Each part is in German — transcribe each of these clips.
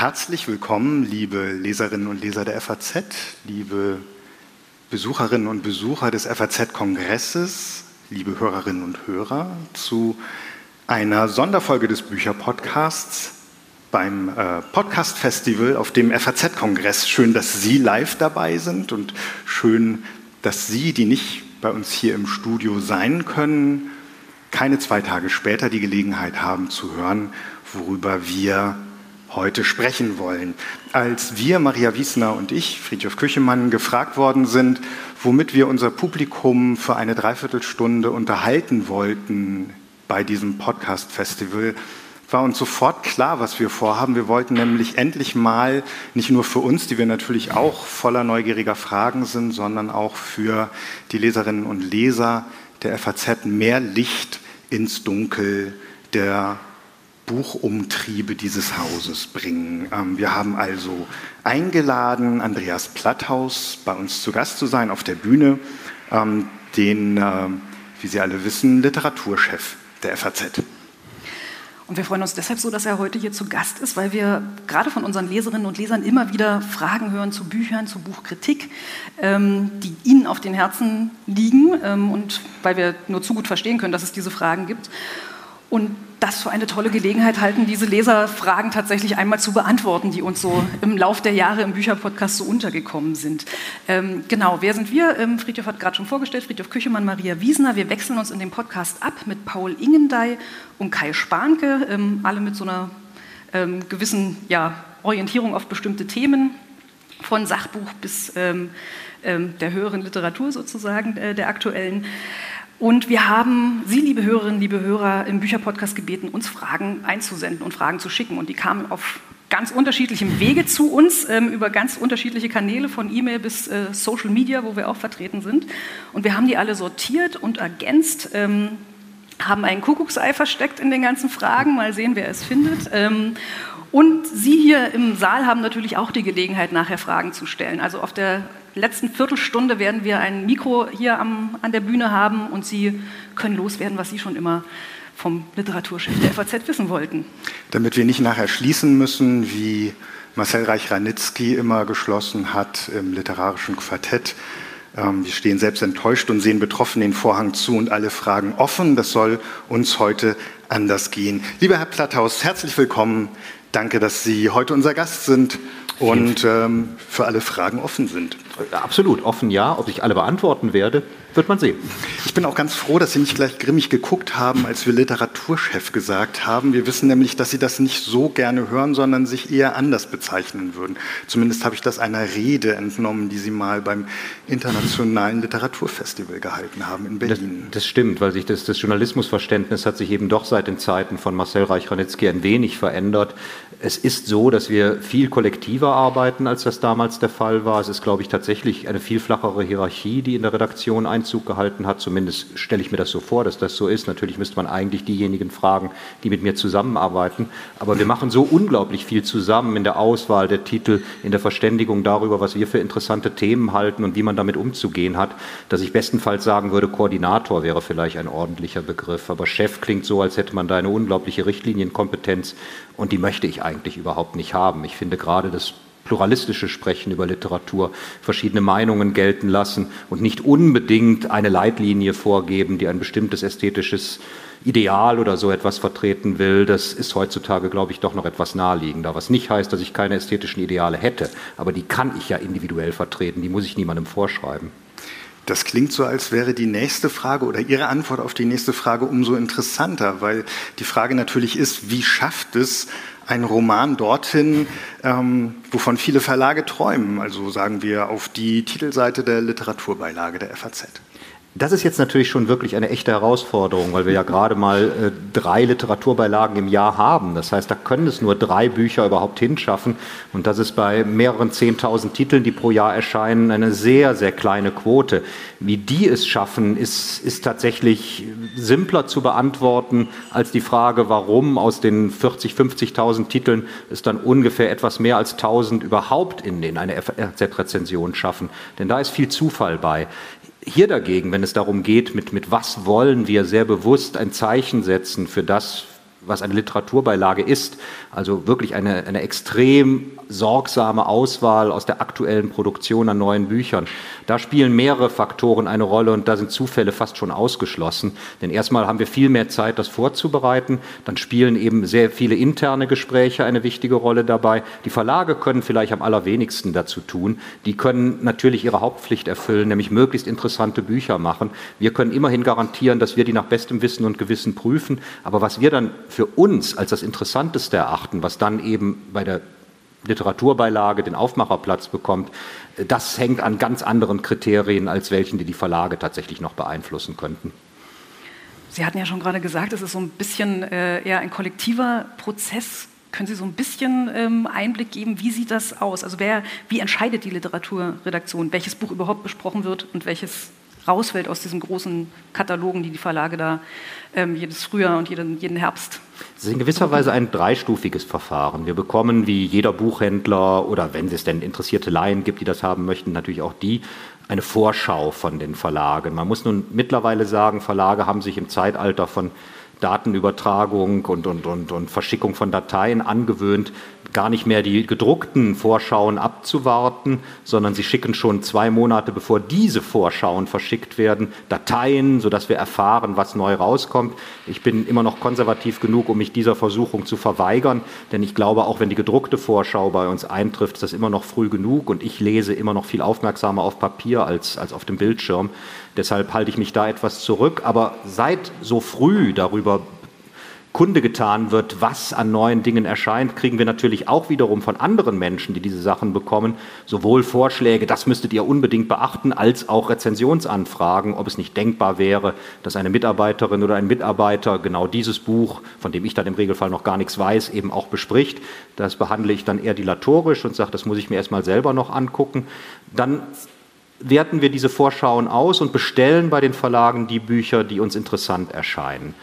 Herzlich willkommen, liebe Leserinnen und Leser der FAZ, liebe Besucherinnen und Besucher des FAZ-Kongresses, liebe Hörerinnen und Hörer, zu einer Sonderfolge des Bücherpodcasts beim äh, Podcast-Festival auf dem FAZ-Kongress. Schön, dass Sie live dabei sind und schön, dass Sie, die nicht bei uns hier im Studio sein können, keine zwei Tage später die Gelegenheit haben zu hören, worüber wir heute sprechen wollen. Als wir, Maria Wiesner und ich, Friedhof Küchemann, gefragt worden sind, womit wir unser Publikum für eine Dreiviertelstunde unterhalten wollten bei diesem Podcast-Festival, war uns sofort klar, was wir vorhaben. Wir wollten nämlich endlich mal, nicht nur für uns, die wir natürlich auch voller neugieriger Fragen sind, sondern auch für die Leserinnen und Leser der FAZ mehr Licht ins Dunkel der Buchumtriebe dieses Hauses bringen. Ähm, wir haben also eingeladen, Andreas Platthaus bei uns zu Gast zu sein auf der Bühne, ähm, den, äh, wie Sie alle wissen, Literaturchef der FAZ. Und wir freuen uns deshalb so, dass er heute hier zu Gast ist, weil wir gerade von unseren Leserinnen und Lesern immer wieder Fragen hören zu Büchern, zu Buchkritik, ähm, die ihnen auf den Herzen liegen und weil wir nur zu gut verstehen können, dass es diese Fragen gibt. Und das für eine tolle Gelegenheit halten, diese Leserfragen tatsächlich einmal zu beantworten, die uns so im Lauf der Jahre im Bücherpodcast so untergekommen sind. Ähm, genau, wer sind wir? Ähm, Friedhof hat gerade schon vorgestellt, Friedhof Küchemann, Maria Wiesner. Wir wechseln uns in dem Podcast ab mit Paul Ingendey und Kai Spanke, ähm, alle mit so einer ähm, gewissen ja, Orientierung auf bestimmte Themen, von Sachbuch bis ähm, ähm, der höheren Literatur sozusagen, äh, der aktuellen. Und wir haben Sie, liebe Hörerinnen, liebe Hörer, im Bücherpodcast gebeten, uns Fragen einzusenden und Fragen zu schicken. Und die kamen auf ganz unterschiedlichem Wege zu uns, ähm, über ganz unterschiedliche Kanäle, von E-Mail bis äh, Social Media, wo wir auch vertreten sind. Und wir haben die alle sortiert und ergänzt, ähm, haben ein Kuckucksei versteckt in den ganzen Fragen, mal sehen, wer es findet. Ähm, und Sie hier im Saal haben natürlich auch die Gelegenheit, nachher Fragen zu stellen. Also auf der letzten Viertelstunde werden wir ein Mikro hier am, an der Bühne haben und Sie können loswerden, was Sie schon immer vom Literaturchef der FAZ wissen wollten. Damit wir nicht nachher schließen müssen, wie Marcel Reich-Ranitzky immer geschlossen hat im literarischen Quartett. Ähm, wir stehen selbst enttäuscht und sehen betroffen den Vorhang zu und alle Fragen offen. Das soll uns heute anders gehen. Lieber Herr Platthaus, herzlich willkommen. Danke, dass Sie heute unser Gast sind und ähm, für alle Fragen offen sind. Absolut, offen ja. Ob ich alle beantworten werde, wird man sehen. Ich bin auch ganz froh, dass Sie nicht gleich grimmig geguckt haben, als wir Literaturchef gesagt haben. Wir wissen nämlich, dass Sie das nicht so gerne hören, sondern sich eher anders bezeichnen würden. Zumindest habe ich das einer Rede entnommen, die Sie mal beim Internationalen Literaturfestival gehalten haben in Berlin. Das, das stimmt, weil sich das, das, Journalismusverständnis hat sich eben doch seit den Zeiten von Marcel Reich-Ranitzky ein wenig verändert. Es ist so, dass wir viel kollektiver arbeiten, als das damals der Fall war. Es ist, glaube ich, tatsächlich eine viel flachere Hierarchie, die in der Redaktion ein Einzug gehalten hat. Zumindest stelle ich mir das so vor, dass das so ist. Natürlich müsste man eigentlich diejenigen fragen, die mit mir zusammenarbeiten. Aber wir machen so unglaublich viel zusammen in der Auswahl der Titel, in der Verständigung darüber, was wir für interessante Themen halten und wie man damit umzugehen hat, dass ich bestenfalls sagen würde, Koordinator wäre vielleicht ein ordentlicher Begriff. Aber Chef klingt so, als hätte man da eine unglaubliche Richtlinienkompetenz und die möchte ich eigentlich überhaupt nicht haben. Ich finde gerade das pluralistische Sprechen über Literatur, verschiedene Meinungen gelten lassen und nicht unbedingt eine Leitlinie vorgeben, die ein bestimmtes ästhetisches Ideal oder so etwas vertreten will, das ist heutzutage, glaube ich, doch noch etwas naheliegender. Was nicht heißt, dass ich keine ästhetischen Ideale hätte, aber die kann ich ja individuell vertreten, die muss ich niemandem vorschreiben. Das klingt so, als wäre die nächste Frage oder Ihre Antwort auf die nächste Frage umso interessanter, weil die Frage natürlich ist, wie schafft es ein Roman dorthin, ähm, wovon viele Verlage träumen, also sagen wir auf die Titelseite der Literaturbeilage der FAZ. Das ist jetzt natürlich schon wirklich eine echte Herausforderung, weil wir ja gerade mal äh, drei Literaturbeilagen im Jahr haben. Das heißt, da können es nur drei Bücher überhaupt hinschaffen. Und das ist bei mehreren zehntausend Titeln, die pro Jahr erscheinen, eine sehr, sehr kleine Quote. Wie die es schaffen, ist, ist tatsächlich simpler zu beantworten als die Frage, warum aus den 40, 50.000 Titeln es dann ungefähr etwas mehr als 1000 überhaupt in, in eine FZ-Rezension schaffen. Denn da ist viel Zufall bei. Hier dagegen, wenn es darum geht, mit, mit was wollen wir sehr bewusst ein Zeichen setzen für das, was eine Literaturbeilage ist, also wirklich eine, eine extrem sorgsame Auswahl aus der aktuellen Produktion an neuen Büchern, da spielen mehrere Faktoren eine Rolle und da sind Zufälle fast schon ausgeschlossen. Denn erstmal haben wir viel mehr Zeit, das vorzubereiten, dann spielen eben sehr viele interne Gespräche eine wichtige Rolle dabei. Die Verlage können vielleicht am allerwenigsten dazu tun. Die können natürlich ihre Hauptpflicht erfüllen, nämlich möglichst interessante Bücher machen. Wir können immerhin garantieren, dass wir die nach bestem Wissen und Gewissen prüfen. Aber was wir dann für uns als das Interessanteste erachten, was dann eben bei der Literaturbeilage den Aufmacherplatz bekommt, das hängt an ganz anderen Kriterien als welchen, die die Verlage tatsächlich noch beeinflussen könnten. Sie hatten ja schon gerade gesagt, es ist so ein bisschen äh, eher ein kollektiver Prozess. Können Sie so ein bisschen ähm, Einblick geben, wie sieht das aus? Also wer, wie entscheidet die Literaturredaktion, welches Buch überhaupt besprochen wird und welches rausfällt aus diesen großen Katalogen, die die Verlage da ähm, jedes Frühjahr und jeden, jeden Herbst. Es ist in gewisser Weise ein dreistufiges Verfahren. Wir bekommen wie jeder Buchhändler oder wenn es denn interessierte Laien gibt, die das haben möchten, natürlich auch die, eine Vorschau von den Verlagen. Man muss nun mittlerweile sagen, Verlage haben sich im Zeitalter von Datenübertragung und, und, und, und Verschickung von Dateien angewöhnt, gar nicht mehr die gedruckten Vorschauen abzuwarten, sondern sie schicken schon zwei Monate, bevor diese Vorschauen verschickt werden, Dateien, sodass wir erfahren, was neu rauskommt. Ich bin immer noch konservativ genug, um mich dieser Versuchung zu verweigern, denn ich glaube, auch wenn die gedruckte Vorschau bei uns eintrifft, ist das immer noch früh genug und ich lese immer noch viel aufmerksamer auf Papier als, als auf dem Bildschirm. Deshalb halte ich mich da etwas zurück. Aber seit so früh darüber Kunde getan wird, was an neuen Dingen erscheint, kriegen wir natürlich auch wiederum von anderen Menschen, die diese Sachen bekommen, sowohl Vorschläge, das müsstet ihr unbedingt beachten, als auch Rezensionsanfragen, ob es nicht denkbar wäre, dass eine Mitarbeiterin oder ein Mitarbeiter genau dieses Buch, von dem ich dann im Regelfall noch gar nichts weiß, eben auch bespricht. Das behandle ich dann eher dilatorisch und sage, das muss ich mir erstmal selber noch angucken. Dann werten wir diese Vorschauen aus und bestellen bei den Verlagen die Bücher, die uns interessant erscheinen.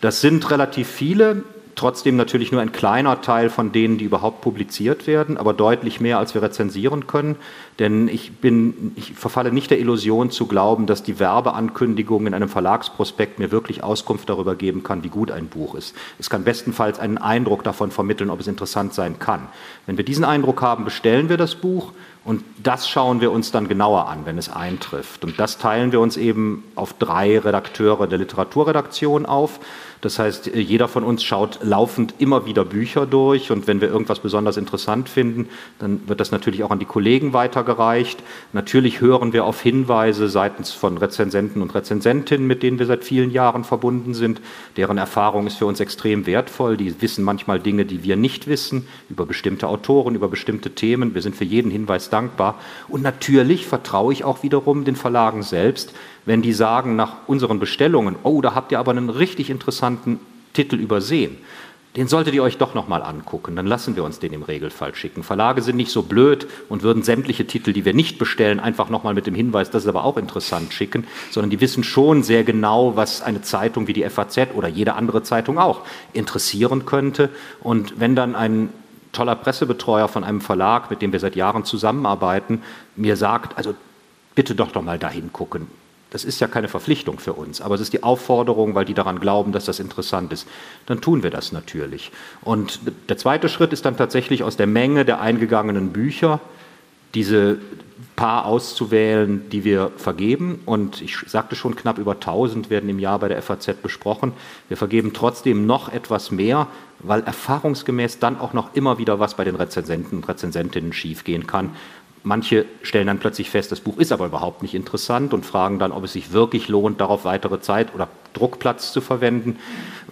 Das sind relativ viele, trotzdem natürlich nur ein kleiner Teil von denen, die überhaupt publiziert werden, aber deutlich mehr, als wir rezensieren können. Denn ich, bin, ich verfalle nicht der Illusion zu glauben, dass die Werbeankündigung in einem Verlagsprospekt mir wirklich Auskunft darüber geben kann, wie gut ein Buch ist. Es kann bestenfalls einen Eindruck davon vermitteln, ob es interessant sein kann. Wenn wir diesen Eindruck haben, bestellen wir das Buch und das schauen wir uns dann genauer an, wenn es eintrifft. Und das teilen wir uns eben auf drei Redakteure der Literaturredaktion auf. Das heißt, jeder von uns schaut laufend immer wieder Bücher durch und wenn wir irgendwas besonders interessant finden, dann wird das natürlich auch an die Kollegen weitergereicht. Natürlich hören wir auf Hinweise seitens von Rezensenten und Rezensentinnen, mit denen wir seit vielen Jahren verbunden sind. Deren Erfahrung ist für uns extrem wertvoll. Die wissen manchmal Dinge, die wir nicht wissen, über bestimmte Autoren, über bestimmte Themen. Wir sind für jeden Hinweis dankbar. Und natürlich vertraue ich auch wiederum den Verlagen selbst, wenn die sagen nach unseren Bestellungen, oh, da habt ihr aber einen richtig interessanten Titel übersehen. Den solltet ihr euch doch noch mal angucken, dann lassen wir uns den im Regelfall schicken. Verlage sind nicht so blöd und würden sämtliche Titel, die wir nicht bestellen, einfach noch mal mit dem Hinweis, das ist aber auch interessant, schicken, sondern die wissen schon sehr genau, was eine Zeitung wie die FAZ oder jede andere Zeitung auch interessieren könnte. Und wenn dann ein toller Pressebetreuer von einem Verlag, mit dem wir seit Jahren zusammenarbeiten, mir sagt, also bitte doch doch mal dahin gucken, das ist ja keine Verpflichtung für uns, aber es ist die Aufforderung, weil die daran glauben, dass das interessant ist. Dann tun wir das natürlich. Und der zweite Schritt ist dann tatsächlich aus der Menge der eingegangenen Bücher diese paar auszuwählen, die wir vergeben. Und ich sagte schon, knapp über 1000 werden im Jahr bei der FAZ besprochen. Wir vergeben trotzdem noch etwas mehr, weil erfahrungsgemäß dann auch noch immer wieder was bei den Rezensenten und Rezensentinnen schiefgehen kann. Manche stellen dann plötzlich fest, das Buch ist aber überhaupt nicht interessant und fragen dann, ob es sich wirklich lohnt, darauf weitere Zeit oder Druckplatz zu verwenden.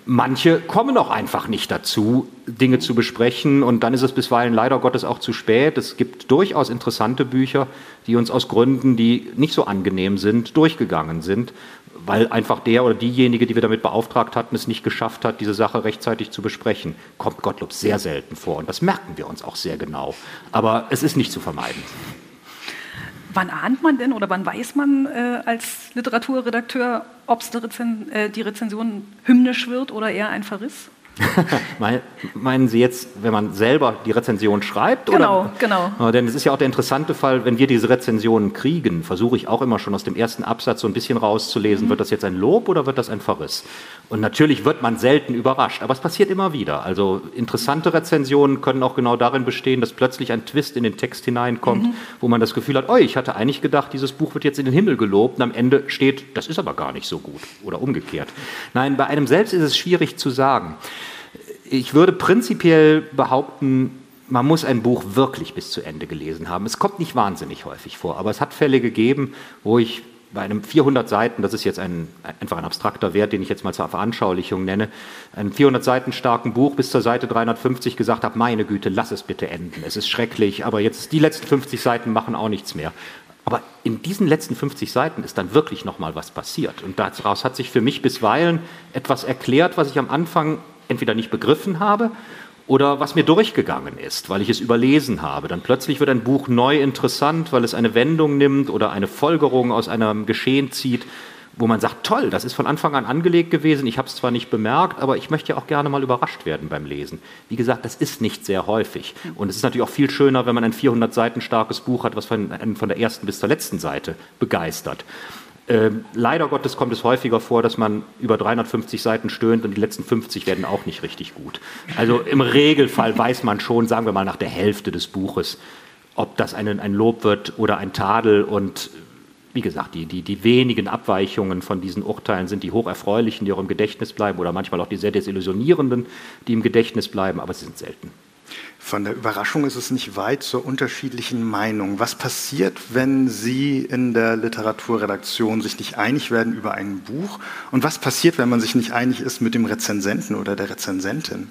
Manche kommen auch einfach nicht dazu, Dinge zu besprechen und dann ist es bisweilen leider Gottes auch zu spät. Es gibt durchaus interessante Bücher, die uns aus Gründen, die nicht so angenehm sind, durchgegangen sind weil einfach der oder diejenige, die wir damit beauftragt hatten, es nicht geschafft hat, diese Sache rechtzeitig zu besprechen. Kommt Gottlob sehr selten vor und das merken wir uns auch sehr genau. Aber es ist nicht zu vermeiden. Wann ahnt man denn oder wann weiß man äh, als Literaturredakteur, ob Rezen äh, die Rezension hymnisch wird oder eher ein Verriss? Meinen Sie jetzt, wenn man selber die Rezension schreibt? Genau, oder? genau. Denn es ist ja auch der interessante Fall, wenn wir diese Rezensionen kriegen, versuche ich auch immer schon aus dem ersten Absatz so ein bisschen rauszulesen, mhm. wird das jetzt ein Lob oder wird das ein Verriss? Und natürlich wird man selten überrascht, aber es passiert immer wieder. Also interessante Rezensionen können auch genau darin bestehen, dass plötzlich ein Twist in den Text hineinkommt, mhm. wo man das Gefühl hat, oh, ich hatte eigentlich gedacht, dieses Buch wird jetzt in den Himmel gelobt und am Ende steht, das ist aber gar nicht so gut oder umgekehrt. Nein, bei einem selbst ist es schwierig zu sagen. Ich würde prinzipiell behaupten, man muss ein Buch wirklich bis zu Ende gelesen haben. Es kommt nicht wahnsinnig häufig vor, aber es hat Fälle gegeben, wo ich bei einem 400 Seiten, das ist jetzt ein, einfach ein abstrakter Wert, den ich jetzt mal zur Veranschaulichung nenne, einem 400 Seiten starken Buch bis zur Seite 350 gesagt habe, meine Güte, lass es bitte enden. Es ist schrecklich, aber jetzt die letzten 50 Seiten machen auch nichts mehr. Aber in diesen letzten 50 Seiten ist dann wirklich noch mal was passiert. Und daraus hat sich für mich bisweilen etwas erklärt, was ich am Anfang entweder nicht begriffen habe oder was mir durchgegangen ist, weil ich es überlesen habe. Dann plötzlich wird ein Buch neu interessant, weil es eine Wendung nimmt oder eine Folgerung aus einem Geschehen zieht, wo man sagt, toll, das ist von Anfang an angelegt gewesen, ich habe es zwar nicht bemerkt, aber ich möchte ja auch gerne mal überrascht werden beim Lesen. Wie gesagt, das ist nicht sehr häufig. Und es ist natürlich auch viel schöner, wenn man ein 400 Seiten starkes Buch hat, was von, von der ersten bis zur letzten Seite begeistert. Ähm, leider Gottes kommt es häufiger vor, dass man über 350 Seiten stöhnt und die letzten 50 werden auch nicht richtig gut. Also im Regelfall weiß man schon, sagen wir mal nach der Hälfte des Buches, ob das ein, ein Lob wird oder ein Tadel. Und wie gesagt, die, die, die wenigen Abweichungen von diesen Urteilen sind die hocherfreulichen, die auch im Gedächtnis bleiben oder manchmal auch die sehr desillusionierenden, die im Gedächtnis bleiben, aber sie sind selten. Von der Überraschung ist es nicht weit zur unterschiedlichen Meinung. Was passiert, wenn Sie in der Literaturredaktion sich nicht einig werden über ein Buch? Und was passiert, wenn man sich nicht einig ist mit dem Rezensenten oder der Rezensentin?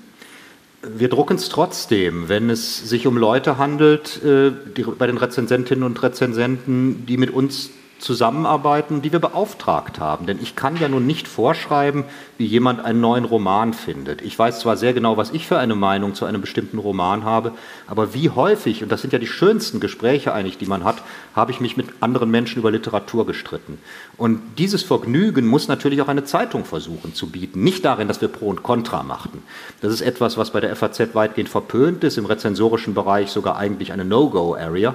Wir drucken es trotzdem, wenn es sich um Leute handelt, äh, die, bei den Rezensentinnen und Rezensenten, die mit uns zusammenarbeiten, die wir beauftragt haben. Denn ich kann ja nun nicht vorschreiben, wie jemand einen neuen Roman findet. Ich weiß zwar sehr genau, was ich für eine Meinung zu einem bestimmten Roman habe, aber wie häufig, und das sind ja die schönsten Gespräche eigentlich, die man hat, habe ich mich mit anderen Menschen über Literatur gestritten. Und dieses Vergnügen muss natürlich auch eine Zeitung versuchen zu bieten. Nicht darin, dass wir Pro und Contra machten. Das ist etwas, was bei der FAZ weitgehend verpönt ist, im rezensorischen Bereich sogar eigentlich eine No-Go-Area.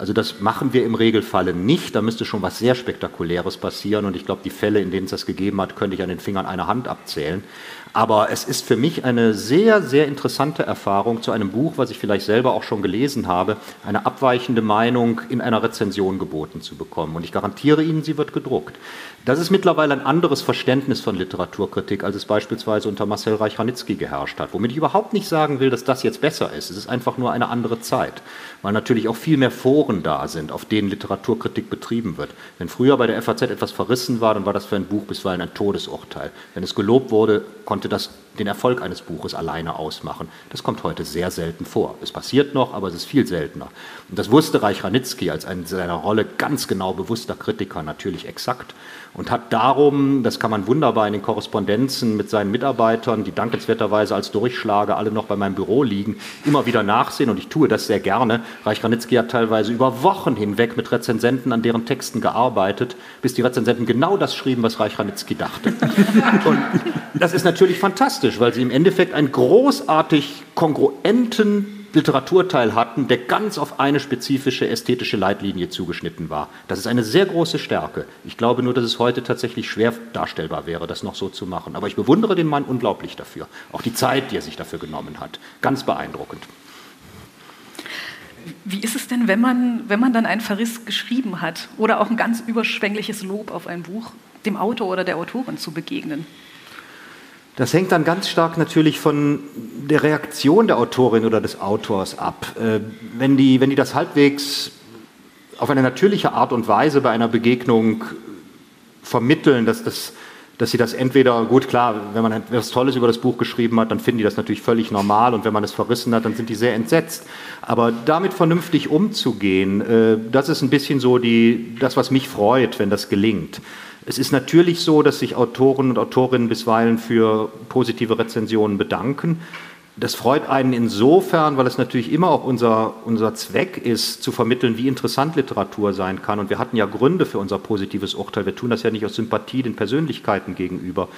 Also das machen wir im Regelfalle nicht. Da müsste schon was sehr Spektakuläres passieren. Und ich glaube, die Fälle, in denen es das gegeben hat, könnte ich an den Fingern einer Hand abzählen. Aber es ist für mich eine sehr, sehr interessante Erfahrung zu einem Buch, was ich vielleicht selber auch schon gelesen habe, eine abweichende Meinung in einer Rezension geboten zu bekommen. Und ich garantiere Ihnen, sie wird gedruckt. Das ist mittlerweile ein anderes Verständnis von Literaturkritik, als es beispielsweise unter Marcel Reich-Ranitzky geherrscht hat. Womit ich überhaupt nicht sagen will, dass das jetzt besser ist. Es ist einfach nur eine andere Zeit, weil natürlich auch viel mehr Foren da sind, auf denen Literaturkritik betrieben wird. Wenn früher bei der FAZ etwas verrissen war, dann war das für ein Buch bisweilen ein Todesurteil. Wenn es gelobt wurde, konnte das den Erfolg eines Buches alleine ausmachen. Das kommt heute sehr selten vor. Es passiert noch, aber es ist viel seltener. Und das wusste Reich Ranitzky als ein seiner Rolle ganz genau bewusster Kritiker natürlich exakt und hat darum, das kann man wunderbar in den Korrespondenzen mit seinen Mitarbeitern, die dankenswerterweise als Durchschlage alle noch bei meinem Büro liegen, immer wieder nachsehen und ich tue das sehr gerne. Reich Ranitzky hat teilweise über Wochen hinweg mit Rezensenten an deren Texten gearbeitet, bis die Rezensenten genau das schrieben, was Reich Ranitzky dachte. Und das ist natürlich fantastisch, weil sie im Endeffekt einen großartig kongruenten Literaturteil hatten, der ganz auf eine spezifische ästhetische Leitlinie zugeschnitten war. Das ist eine sehr große Stärke. Ich glaube nur, dass es heute tatsächlich schwer darstellbar wäre, das noch so zu machen. Aber ich bewundere den Mann unglaublich dafür. Auch die Zeit, die er sich dafür genommen hat. Ganz beeindruckend. Wie ist es denn, wenn man, wenn man dann einen Verriss geschrieben hat oder auch ein ganz überschwängliches Lob auf ein Buch, dem Autor oder der Autorin zu begegnen? Das hängt dann ganz stark natürlich von der Reaktion der Autorin oder des Autors ab. Äh, wenn die, wenn die das halbwegs auf eine natürliche Art und Weise bei einer Begegnung vermitteln, dass, das, dass sie das entweder, gut klar, wenn man etwas Tolles über das Buch geschrieben hat, dann finden die das natürlich völlig normal und wenn man es verrissen hat, dann sind die sehr entsetzt. Aber damit vernünftig umzugehen, äh, das ist ein bisschen so die, das, was mich freut, wenn das gelingt. Es ist natürlich so, dass sich Autoren und Autorinnen bisweilen für positive Rezensionen bedanken. Das freut einen insofern, weil es natürlich immer auch unser, unser Zweck ist, zu vermitteln, wie interessant Literatur sein kann. Und wir hatten ja Gründe für unser positives Urteil. Wir tun das ja nicht aus Sympathie den Persönlichkeiten gegenüber.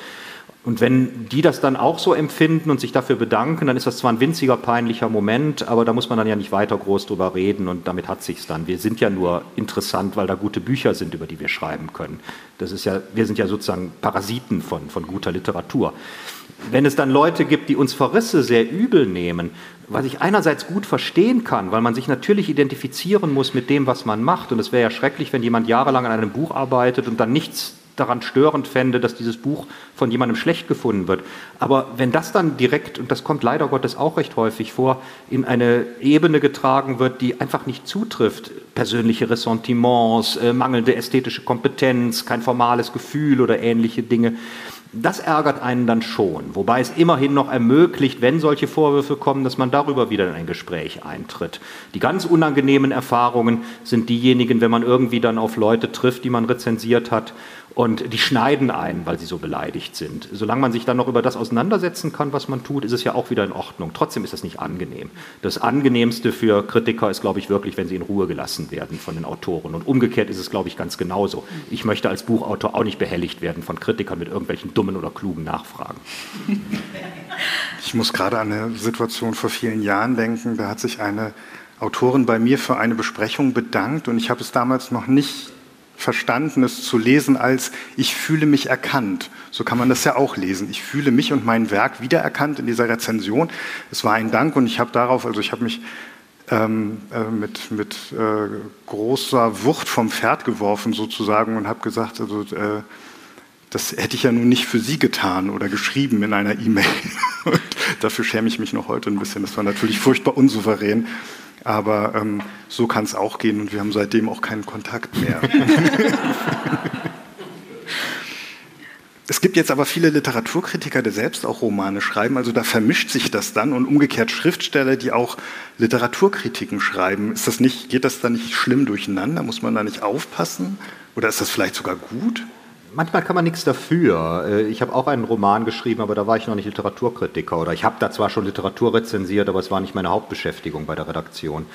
Und wenn die das dann auch so empfinden und sich dafür bedanken, dann ist das zwar ein winziger, peinlicher Moment, aber da muss man dann ja nicht weiter groß drüber reden und damit hat sich's dann. Wir sind ja nur interessant, weil da gute Bücher sind, über die wir schreiben können. Das ist ja, wir sind ja sozusagen Parasiten von, von guter Literatur. Wenn es dann Leute gibt, die uns Verrisse sehr übel nehmen, was ich einerseits gut verstehen kann, weil man sich natürlich identifizieren muss mit dem, was man macht. Und es wäre ja schrecklich, wenn jemand jahrelang an einem Buch arbeitet und dann nichts daran störend fände, dass dieses Buch von jemandem schlecht gefunden wird. Aber wenn das dann direkt, und das kommt leider Gottes auch recht häufig vor, in eine Ebene getragen wird, die einfach nicht zutrifft, persönliche Ressentiments, äh, mangelnde ästhetische Kompetenz, kein formales Gefühl oder ähnliche Dinge, das ärgert einen dann schon, wobei es immerhin noch ermöglicht, wenn solche Vorwürfe kommen, dass man darüber wieder in ein Gespräch eintritt. Die ganz unangenehmen Erfahrungen sind diejenigen, wenn man irgendwie dann auf Leute trifft, die man rezensiert hat und die schneiden ein, weil sie so beleidigt sind. Solange man sich dann noch über das auseinandersetzen kann, was man tut, ist es ja auch wieder in Ordnung. Trotzdem ist das nicht angenehm. Das Angenehmste für Kritiker ist, glaube ich, wirklich, wenn sie in Ruhe gelassen werden von den Autoren. Und umgekehrt ist es, glaube ich, ganz genauso. Ich möchte als Buchautor auch nicht behelligt werden von Kritikern mit irgendwelchen dummen oder klugen Nachfragen. Ich muss gerade an eine Situation vor vielen Jahren denken. Da hat sich eine Autorin bei mir für eine Besprechung bedankt und ich habe es damals noch nicht verstanden, es zu lesen als ich fühle mich erkannt. So kann man das ja auch lesen. Ich fühle mich und mein Werk wiedererkannt in dieser Rezension. Es war ein Dank und ich habe darauf, also ich habe mich ähm, äh, mit, mit äh, großer Wucht vom Pferd geworfen sozusagen und habe gesagt, also äh, das hätte ich ja nun nicht für Sie getan oder geschrieben in einer E-Mail. dafür schäme ich mich noch heute ein bisschen. Das war natürlich furchtbar unsouverän. Aber ähm, so kann es auch gehen und wir haben seitdem auch keinen Kontakt mehr. es gibt jetzt aber viele Literaturkritiker, die selbst auch Romane schreiben, also da vermischt sich das dann und umgekehrt Schriftsteller, die auch Literaturkritiken schreiben. Ist das nicht, geht das da nicht schlimm durcheinander? Muss man da nicht aufpassen? Oder ist das vielleicht sogar gut? Manchmal kann man nichts dafür. Äh, ich habe auch einen Roman geschrieben, aber da war ich noch nicht Literaturkritiker. Oder ich habe da zwar schon Literatur rezensiert, aber es war nicht meine Hauptbeschäftigung bei der Redaktion.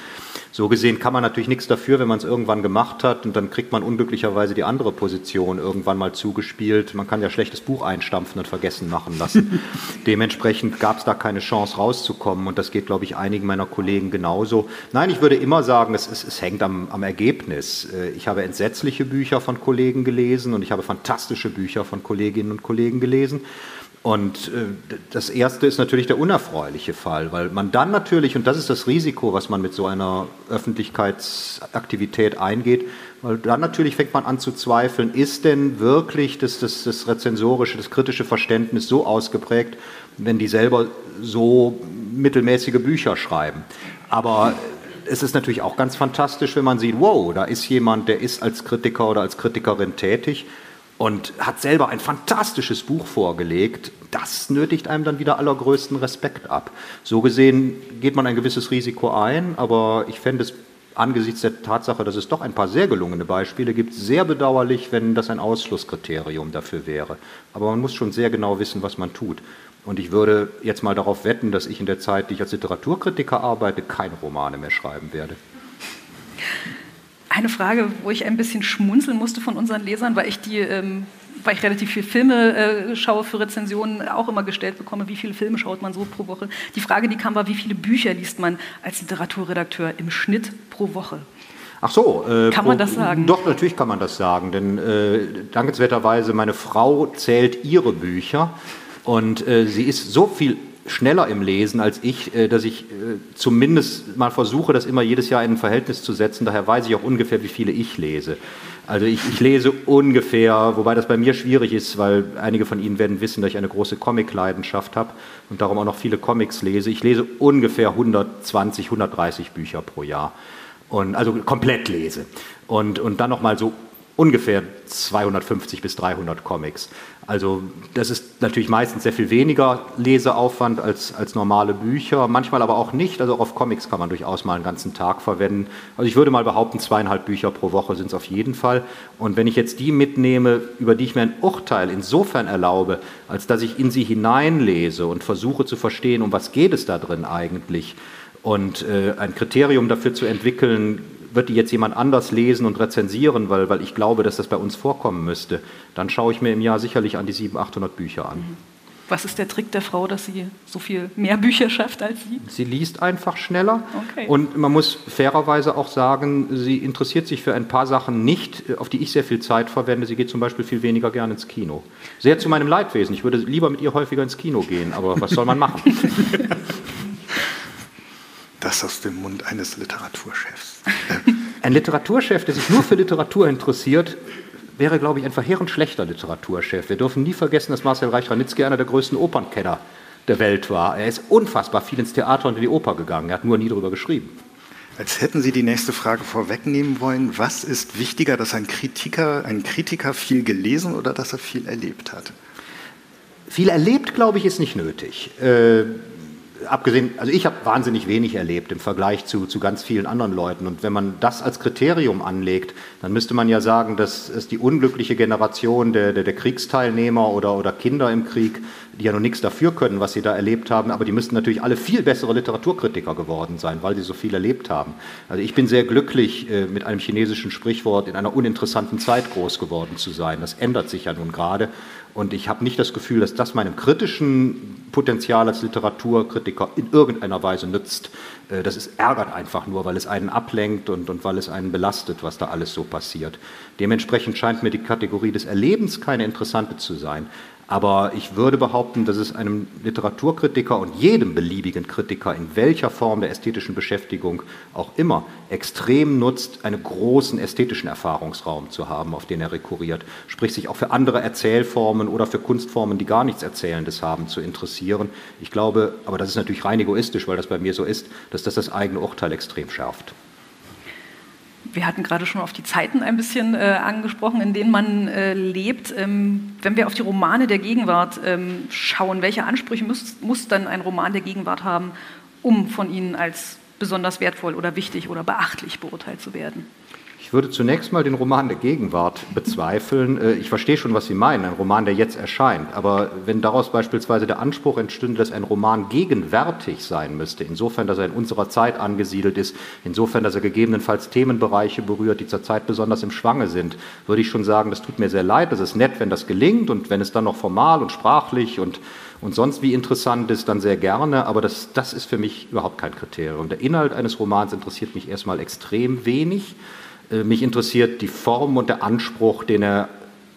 So gesehen kann man natürlich nichts dafür, wenn man es irgendwann gemacht hat und dann kriegt man unglücklicherweise die andere Position irgendwann mal zugespielt. Man kann ja schlechtes Buch einstampfen und vergessen machen lassen. Dementsprechend gab es da keine Chance rauszukommen und das geht, glaube ich, einigen meiner Kollegen genauso. Nein, ich würde immer sagen, es, es, es hängt am, am Ergebnis. Äh, ich habe entsetzliche Bücher von Kollegen gelesen und ich habe fantastische Bücher von Kolleginnen und Kollegen gelesen. Und äh, das erste ist natürlich der unerfreuliche Fall, weil man dann natürlich, und das ist das Risiko, was man mit so einer Öffentlichkeitsaktivität eingeht, weil dann natürlich fängt man an zu zweifeln, ist denn wirklich das, das, das rezensorische, das kritische Verständnis so ausgeprägt, wenn die selber so mittelmäßige Bücher schreiben. Aber es ist natürlich auch ganz fantastisch, wenn man sieht, wow, da ist jemand, der ist als Kritiker oder als Kritikerin tätig und hat selber ein fantastisches Buch vorgelegt. Das nötigt einem dann wieder allergrößten Respekt ab. So gesehen geht man ein gewisses Risiko ein, aber ich fände es angesichts der Tatsache, dass es doch ein paar sehr gelungene Beispiele gibt, sehr bedauerlich, wenn das ein Ausschlusskriterium dafür wäre. Aber man muss schon sehr genau wissen, was man tut. Und ich würde jetzt mal darauf wetten, dass ich in der Zeit, die ich als Literaturkritiker arbeite, keine Romane mehr schreiben werde. Eine Frage, wo ich ein bisschen schmunzeln musste von unseren Lesern, weil ich die, ähm, weil ich relativ viele Filme äh, schaue für Rezensionen, auch immer gestellt bekomme, wie viele Filme schaut man so pro Woche. Die Frage, die kam, war, wie viele Bücher liest man als Literaturredakteur im Schnitt pro Woche? Ach so. Äh, kann man das sagen? Doch, natürlich kann man das sagen, denn äh, dankenswerterweise meine Frau zählt ihre Bücher und äh, sie ist so viel schneller im Lesen als ich, äh, dass ich äh, zumindest mal versuche, das immer jedes Jahr in ein Verhältnis zu setzen. Daher weiß ich auch ungefähr, wie viele ich lese. Also ich, ich, lese ungefähr, wobei das bei mir schwierig ist, weil einige von Ihnen werden wissen, dass ich eine große Comic-Leidenschaft habe und darum auch noch viele Comics lese. Ich lese ungefähr 120, 130 Bücher pro Jahr und also komplett lese und und dann noch mal so ungefähr 250 bis 300 Comics. Also das ist natürlich meistens sehr viel weniger Leseaufwand als, als normale Bücher, manchmal aber auch nicht. Also auch auf Comics kann man durchaus mal einen ganzen Tag verwenden. Also ich würde mal behaupten, zweieinhalb Bücher pro Woche sind es auf jeden Fall. Und wenn ich jetzt die mitnehme, über die ich mir ein Urteil insofern erlaube, als dass ich in sie hineinlese und versuche zu verstehen, um was geht es da drin eigentlich, und äh, ein Kriterium dafür zu entwickeln, wird die jetzt jemand anders lesen und rezensieren, weil, weil ich glaube, dass das bei uns vorkommen müsste, dann schaue ich mir im Jahr sicherlich an die 700, 800 Bücher an. Mhm. Was ist der Trick der Frau, dass sie so viel mehr Bücher schafft als Sie? Sie liest einfach schneller. Okay. Und man muss fairerweise auch sagen, sie interessiert sich für ein paar Sachen nicht, auf die ich sehr viel Zeit verwende. Sie geht zum Beispiel viel weniger gerne ins Kino. Sehr zu meinem Leidwesen. Ich würde lieber mit ihr häufiger ins Kino gehen, aber was soll man machen? Das aus dem Mund eines Literaturchefs. Ein Literaturchef, der sich nur für Literatur interessiert, wäre, glaube ich, ein verheerend schlechter Literaturchef. Wir dürfen nie vergessen, dass Marcel Reich-Ranitzky einer der größten Opernkenner der Welt war. Er ist unfassbar viel ins Theater und in die Oper gegangen. Er hat nur nie darüber geschrieben. Als hätten Sie die nächste Frage vorwegnehmen wollen. Was ist wichtiger, dass ein Kritiker, ein Kritiker viel gelesen oder dass er viel erlebt hat? Viel erlebt, glaube ich, ist nicht nötig. Äh, abgesehen, also ich habe wahnsinnig wenig erlebt im Vergleich zu, zu ganz vielen anderen Leuten. Und wenn man das als Kriterium anlegt, dann müsste man ja sagen, dass es die unglückliche Generation der, der, der Kriegsteilnehmer oder, oder Kinder im Krieg, die ja noch nichts dafür können, was sie da erlebt haben, aber die müssten natürlich alle viel bessere Literaturkritiker geworden sein, weil sie so viel erlebt haben. Also ich bin sehr glücklich, äh, mit einem chinesischen Sprichwort in einer uninteressanten Zeit groß geworden zu sein. Das ändert sich ja nun gerade. Und ich habe nicht das Gefühl, dass das meinem kritischen Potenzial als Literaturkritiker in irgendeiner Weise nützt. Äh, das ist, ärgert einfach nur, weil es einen ablenkt und, und weil es einen belastet, was da alles so passiert. Dementsprechend scheint mir die Kategorie des Erlebens keine interessante zu sein. Aber ich würde behaupten, dass es einem Literaturkritiker und jedem beliebigen Kritiker in welcher Form der ästhetischen Beschäftigung auch immer extrem nutzt, einen großen ästhetischen Erfahrungsraum zu haben, auf den er rekurriert. Sprich, sich auch für andere Erzählformen oder für Kunstformen, die gar nichts Erzählendes haben, zu interessieren. Ich glaube, aber das ist natürlich rein egoistisch, weil das bei mir so ist, dass das das eigene Urteil extrem schärft. Wir hatten gerade schon auf die Zeiten ein bisschen äh, angesprochen, in denen man äh, lebt. Ähm, wenn wir auf die Romane der Gegenwart ähm, schauen, welche Ansprüche muss, muss dann ein Roman der Gegenwart haben, um von Ihnen als besonders wertvoll oder wichtig oder beachtlich beurteilt zu werden? Ich würde zunächst mal den Roman der Gegenwart bezweifeln. Äh, ich verstehe schon, was Sie meinen, ein Roman, der jetzt erscheint. Aber wenn daraus beispielsweise der Anspruch entstünde, dass ein Roman gegenwärtig sein müsste, insofern, dass er in unserer Zeit angesiedelt ist, insofern, dass er gegebenenfalls Themenbereiche berührt, die zurzeit besonders im Schwange sind, würde ich schon sagen, das tut mir sehr leid. Das ist nett, wenn das gelingt und wenn es dann noch formal und sprachlich und und sonst wie interessant ist, dann sehr gerne, aber das, das ist für mich überhaupt kein Kriterium. Der Inhalt eines Romans interessiert mich erstmal extrem wenig. Äh, mich interessiert die Form und der Anspruch, den er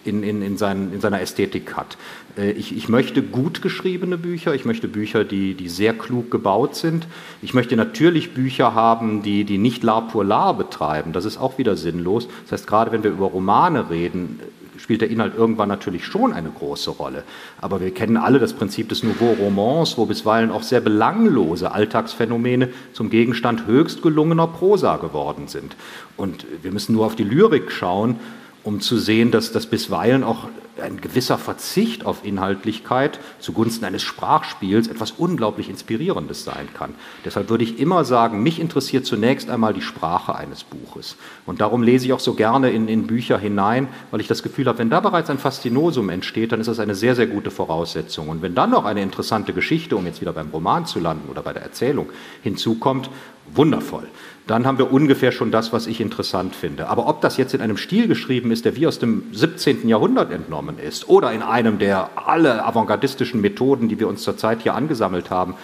in, in, in, seinen, in seiner Ästhetik hat. Äh, ich, ich, möchte gut geschriebene Bücher, ich möchte Bücher, die, die sehr klug gebaut sind. Ich möchte natürlich Bücher haben, die, die nicht la pour la betreiben. Das ist auch wieder sinnlos. Das heißt, gerade wenn wir über Romane reden, spielt der Inhalt irgendwann natürlich schon eine große Rolle. Aber wir kennen alle das Prinzip des Nouveau Romans, wo bisweilen auch sehr belanglose Alltagsphänomene zum Gegenstand höchst gelungener Prosa geworden sind. Und wir müssen nur auf die Lyrik schauen, um zu sehen, dass das bisweilen auch ein gewisser Verzicht auf Inhaltlichkeit zugunsten eines Sprachspiels etwas unglaublich Inspirierendes sein kann. Deshalb würde ich immer sagen, mich interessiert zunächst einmal die Sprache eines Buches. Und darum lese ich auch so gerne in, in Bücher hinein, weil ich das Gefühl habe, wenn da bereits ein Faszinosum entsteht, dann ist das eine sehr, sehr gute Voraussetzung. Und wenn dann noch eine interessante Geschichte, um jetzt wieder beim Roman zu landen oder bei der Erzählung, hinzukommt, wundervoll dann haben wir ungefähr schon das, was ich interessant finde. Aber ob das jetzt in einem Stil geschrieben ist, der wie aus dem 17. Jahrhundert entnommen ist, oder in einem, der alle avantgardistischen Methoden, die wir uns zurzeit hier angesammelt haben,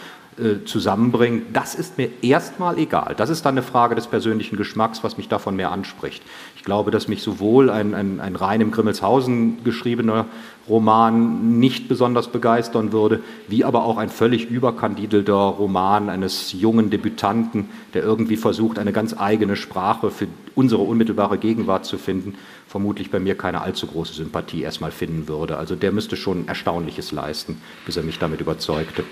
zusammenbringen, das ist mir erstmal egal. Das ist dann eine Frage des persönlichen Geschmacks, was mich davon mehr anspricht. Ich glaube, dass mich sowohl ein, ein, ein rein im Grimmelshausen geschriebener Roman nicht besonders begeistern würde, wie aber auch ein völlig überkandidelter Roman eines jungen Debütanten, der irgendwie versucht, eine ganz eigene Sprache für unsere unmittelbare Gegenwart zu finden, vermutlich bei mir keine allzu große Sympathie erstmal finden würde. Also der müsste schon Erstaunliches leisten, bis er mich damit überzeugte.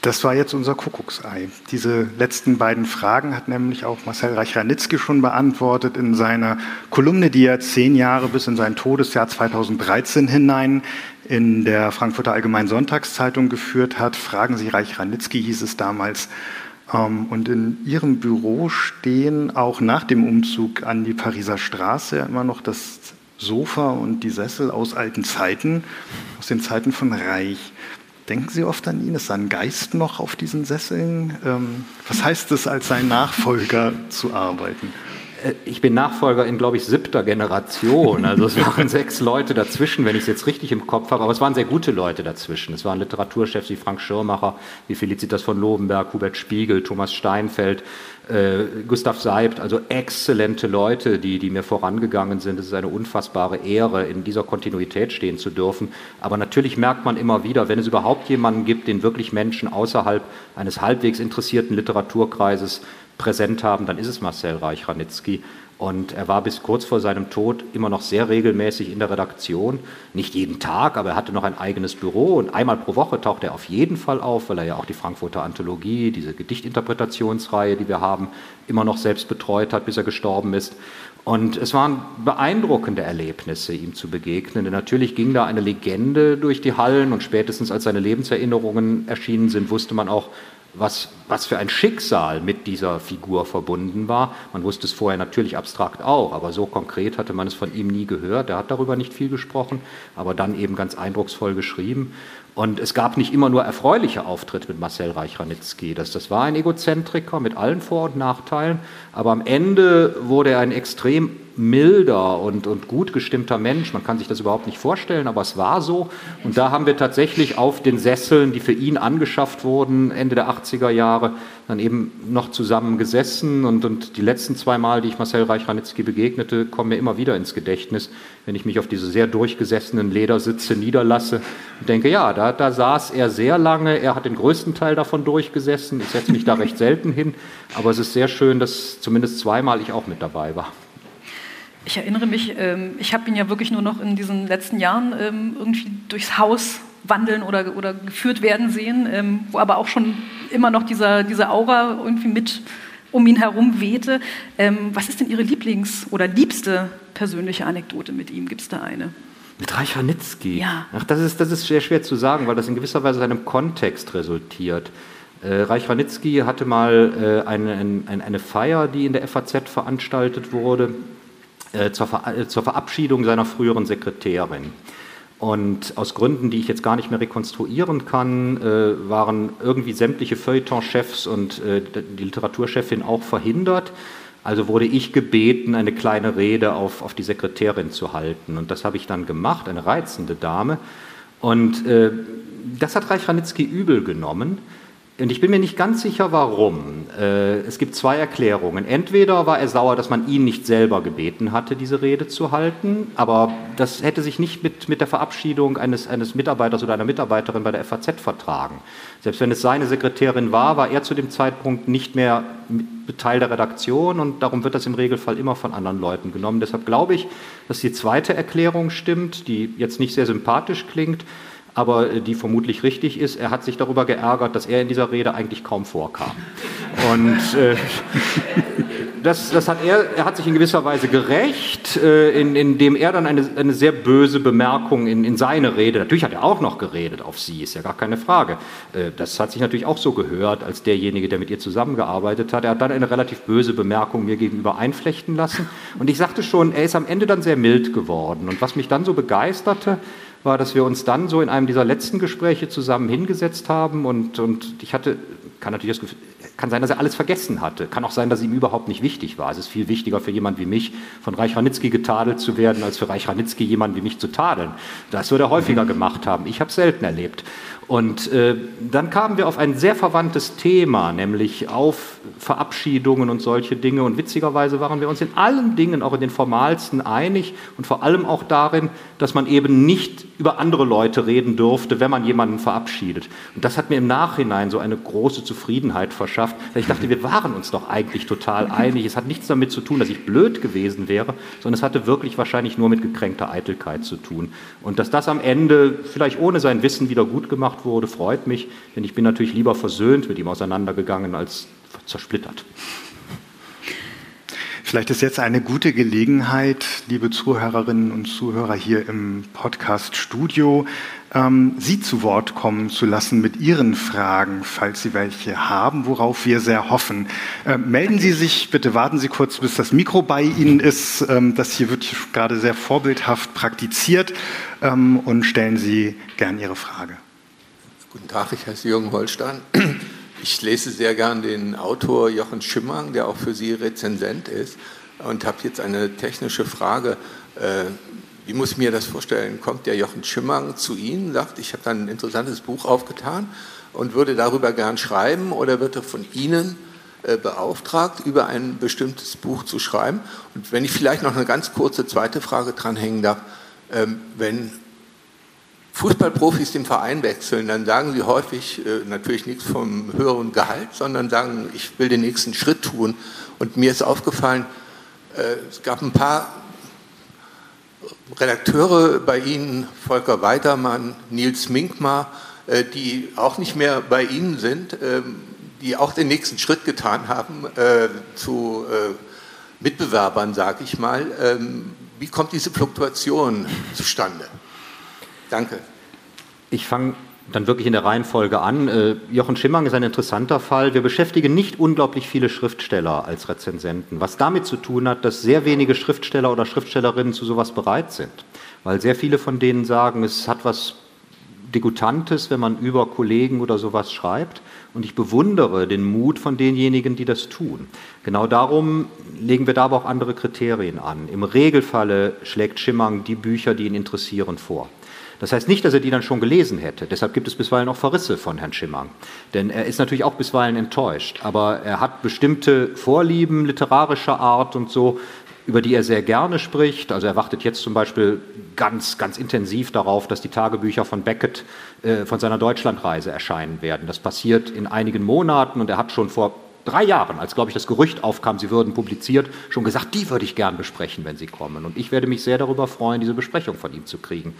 Das war jetzt unser Kuckucksei. Diese letzten beiden Fragen hat nämlich auch Marcel Reich-Ranitzky schon beantwortet in seiner Kolumne, die er zehn Jahre bis in sein Todesjahr 2013 hinein in der Frankfurter Allgemeinen Sonntagszeitung geführt hat. Fragen Sie Reich-Ranitzky, hieß es damals. Ähm, und in Ihrem Büro stehen auch nach dem Umzug an die Pariser Straße immer noch das Sofa und die Sessel aus alten Zeiten, aus den Zeiten von Reich. Denken Sie oft an ihn? Ist sein Geist noch auf diesen Sesseln? Ähm, was heißt es, als sein Nachfolger zu arbeiten? Äh, ich bin Nachfolger in, glaube ich, siebter Generation. Also es waren sechs Leute dazwischen, wenn ich es jetzt richtig im Kopf habe. Aber es waren sehr gute Leute dazwischen. Es waren Literaturchefs wie Frank Schirmacher, wie Felicitas von Lobenberg, Hubert Spiegel, Thomas Steinfeld, äh, Gustav Seibt. Also exzellente Leute, die, die mir vorangegangen sind. Es ist eine unfassbare Ehre, in dieser Kontinuität stehen zu dürfen. Aber natürlich merkt man immer wieder, wenn es überhaupt jemanden gibt, den wirklich Menschen außerhalb eines halbwegs interessierten Literaturkreises präsent haben, dann ist es Marcel Reich-Ranitzky. Und er war bis kurz vor seinem Tod immer noch sehr regelmäßig in der Redaktion. Nicht jeden Tag, aber er hatte noch ein eigenes Büro. Und einmal pro Woche taucht er auf jeden Fall auf, weil er ja auch die Frankfurter Anthologie, diese Gedichtinterpretationsreihe, die wir haben, immer noch selbst betreut hat, bis er gestorben ist. Und es waren beeindruckende Erlebnisse, ihm zu begegnen. Denn natürlich ging da eine Legende durch die Hallen und spätestens als seine Lebenserinnerungen erschienen sind, wusste man auch, was, was für ein Schicksal mit dieser Figur verbunden war. Man wusste es vorher natürlich abstrakt auch, aber so konkret hatte man es von ihm nie gehört. Er hat darüber nicht viel gesprochen, aber dann eben ganz eindrucksvoll geschrieben. Und es gab nicht immer nur erfreuliche Auftritte mit Marcel Reich-Ranitzky. Das, das war ein Egozentriker mit allen Vor- und Nachteilen, aber am Ende wurde er ein extrem milder und, und gut gestimmter Mensch. Man kann sich das überhaupt nicht vorstellen, aber es war so. Und da haben wir tatsächlich auf den Sesseln, die für ihn angeschafft wurden, Ende der 80er Jahre, dann eben noch zusammen gesessen. Und, und die letzten zwei Mal, die ich Marcel Reich-Ranitzky begegnete, kommen mir immer wieder ins Gedächtnis, wenn ich mich auf diese sehr durchgesessenen Ledersitze niederlasse und denke, ja, da, da saß er sehr lange. Er hat den größten Teil davon durchgesessen. Ich setze mich da recht selten hin. Aber es ist sehr schön, dass zumindest zweimal ich auch mit dabei war. Ich erinnere mich, ähm, ich habe ihn ja wirklich nur noch in diesen letzten Jahren ähm, irgendwie durchs Haus wandeln oder, oder geführt werden sehen, ähm, wo aber auch schon immer noch dieser, diese Aura irgendwie mit um ihn herum wehte. was ist denn Ihre Lieblings- oder liebste persönliche Anekdote mit ihm? Gibt es da eine? Mit Reich Ranitzky? Ja. Ach, das ist, das ist sehr schwer zu sagen, weil das in gewisser Weise einem Kontext resultiert. Äh, Reich Ranitzky hatte mal äh, eine, eine, eine Feier, die in der FAZ veranstaltet wurde, äh, zur, Ver äh, zur Verabschiedung seiner früheren Sekretärin. Und aus Gründen, die ich jetzt gar nicht mehr rekonstruieren kann, äh, waren irgendwie sämtliche Feuilleton-Chefs und äh, die Literaturchefin auch verhindert. Also wurde ich gebeten, eine kleine Rede auf, auf die Sekretärin zu halten. Und das habe ich dann gemacht, eine reizende Dame. Und äh, das hat Reich Ranitzky übel genommen. Und ich bin mir nicht ganz sicher, warum. Äh, es gibt zwei Erklärungen. Entweder war er sauer, dass man ihn nicht selber gebeten hatte, diese Rede zu halten, aber das hätte sich nicht mit, mit der Verabschiedung eines, eines Mitarbeiters oder einer Mitarbeiterin bei der FAZ vertragen. Selbst wenn es seine Sekretärin war, war er zu dem Zeitpunkt nicht mehr Teil der Redaktion und darum wird das im Regelfall immer von anderen Leuten genommen. Deshalb glaube ich, dass die zweite Erklärung stimmt, die jetzt nicht sehr sympathisch klingt aber äh, die vermutlich richtig ist. Er hat sich darüber geärgert, dass er in dieser Rede eigentlich kaum vorkam. Und äh, das, das, hat er, er hat sich in gewisser Weise gerecht, äh, in, indem er dann eine, eine sehr böse Bemerkung in, in, seine Rede, natürlich hat er auch noch geredet auf sie, ist ja gar keine Frage. Äh, das hat sich natürlich auch so gehört, als derjenige, der mit ihr zusammengearbeitet hat. Er hat dann eine relativ böse Bemerkung mir gegenüber einflechten lassen. Und ich sagte schon, er ist am Ende dann sehr mild geworden. Und was mich dann so begeisterte, war, dass wir uns dann so in einem dieser letzten Gespräche zusammen hingesetzt haben und, und ich hatte, kann natürlich das Gefühl, kann sein, dass er alles vergessen hatte. Kann auch sein, dass es ihm überhaupt nicht wichtig war. Es ist viel wichtiger für jemanden wie mich, von Reich Ranitzky getadelt zu werden, als für Reich Ranitzky jemanden wie mich zu tadeln. Das würde er häufiger gemacht haben. Ich habe es selten erlebt. Und äh, dann kamen wir auf ein sehr verwandtes Thema, nämlich auf Verabschiedungen und solche Dinge. Und witzigerweise waren wir uns in allen Dingen, auch in den formalsten, einig und vor allem auch darin, dass man eben nicht über andere Leute reden durfte, wenn man jemanden verabschiedet. Und das hat mir im Nachhinein so eine große Zufriedenheit verschafft. Ich dachte, wir waren uns doch eigentlich total einig. Es hat nichts damit zu tun, dass ich blöd gewesen wäre, sondern es hatte wirklich wahrscheinlich nur mit gekränkter Eitelkeit zu tun. Und dass das am Ende vielleicht ohne sein Wissen wieder gut gemacht wurde, freut mich, denn ich bin natürlich lieber versöhnt mit ihm auseinandergegangen als zersplittert. Vielleicht ist jetzt eine gute Gelegenheit, liebe Zuhörerinnen und Zuhörer hier im Podcast-Studio, ähm, Sie zu Wort kommen zu lassen mit Ihren Fragen, falls Sie welche haben, worauf wir sehr hoffen. Äh, melden Sie sich, bitte warten Sie kurz, bis das Mikro bei Ihnen ist. Ähm, das hier wird gerade sehr vorbildhaft praktiziert ähm, und stellen Sie gern Ihre Frage. Guten Tag, ich heiße Jürgen Holstein. Ich lese sehr gern den Autor Jochen Schimmang, der auch für Sie Rezensent ist, und habe jetzt eine technische Frage. Äh, wie muss ich mir das vorstellen? Kommt der Jochen Schimmang zu Ihnen, sagt, ich habe da ein interessantes Buch aufgetan und würde darüber gern schreiben, oder wird er von Ihnen äh, beauftragt, über ein bestimmtes Buch zu schreiben? Und wenn ich vielleicht noch eine ganz kurze zweite Frage dranhängen darf, ähm, wenn Fußballprofis den Verein wechseln, dann sagen sie häufig äh, natürlich nichts vom höheren Gehalt, sondern sagen, ich will den nächsten Schritt tun. Und mir ist aufgefallen, äh, es gab ein paar Redakteure bei Ihnen, Volker Weitermann, Nils Minkmar, äh, die auch nicht mehr bei Ihnen sind, ähm, die auch den nächsten Schritt getan haben äh, zu äh, Mitbewerbern, sage ich mal. Ähm, wie kommt diese Fluktuation zustande? Danke. Ich fange dann wirklich in der Reihenfolge an. Äh, Jochen Schimmang ist ein interessanter Fall. Wir beschäftigen nicht unglaublich viele Schriftsteller als Rezensenten, was damit zu tun hat, dass sehr wenige Schriftsteller oder Schriftstellerinnen zu sowas bereit sind. Weil sehr viele von denen sagen, es hat was Degutantes, wenn man über Kollegen oder sowas schreibt. Und ich bewundere den Mut von denjenigen, die das tun. Genau darum legen wir da aber auch andere Kriterien an. Im Regelfalle schlägt Schimmang die Bücher, die ihn interessieren, vor. Das heißt nicht, dass er die dann schon gelesen hätte. Deshalb gibt es bisweilen auch Verrisse von Herrn Schimmang. Denn er ist natürlich auch bisweilen enttäuscht. Aber er hat bestimmte Vorlieben literarischer Art und so, über die er sehr gerne spricht. Also er wartet jetzt zum Beispiel ganz, ganz intensiv darauf, dass die Tagebücher von Beckett äh, von seiner Deutschlandreise erscheinen werden. Das passiert in einigen Monaten und er hat schon vor drei Jahren, als, glaube ich, das Gerücht aufkam, sie würden publiziert, schon gesagt, die würde ich gern besprechen, wenn sie kommen. Und ich werde mich sehr darüber freuen, diese Besprechung von ihm zu kriegen.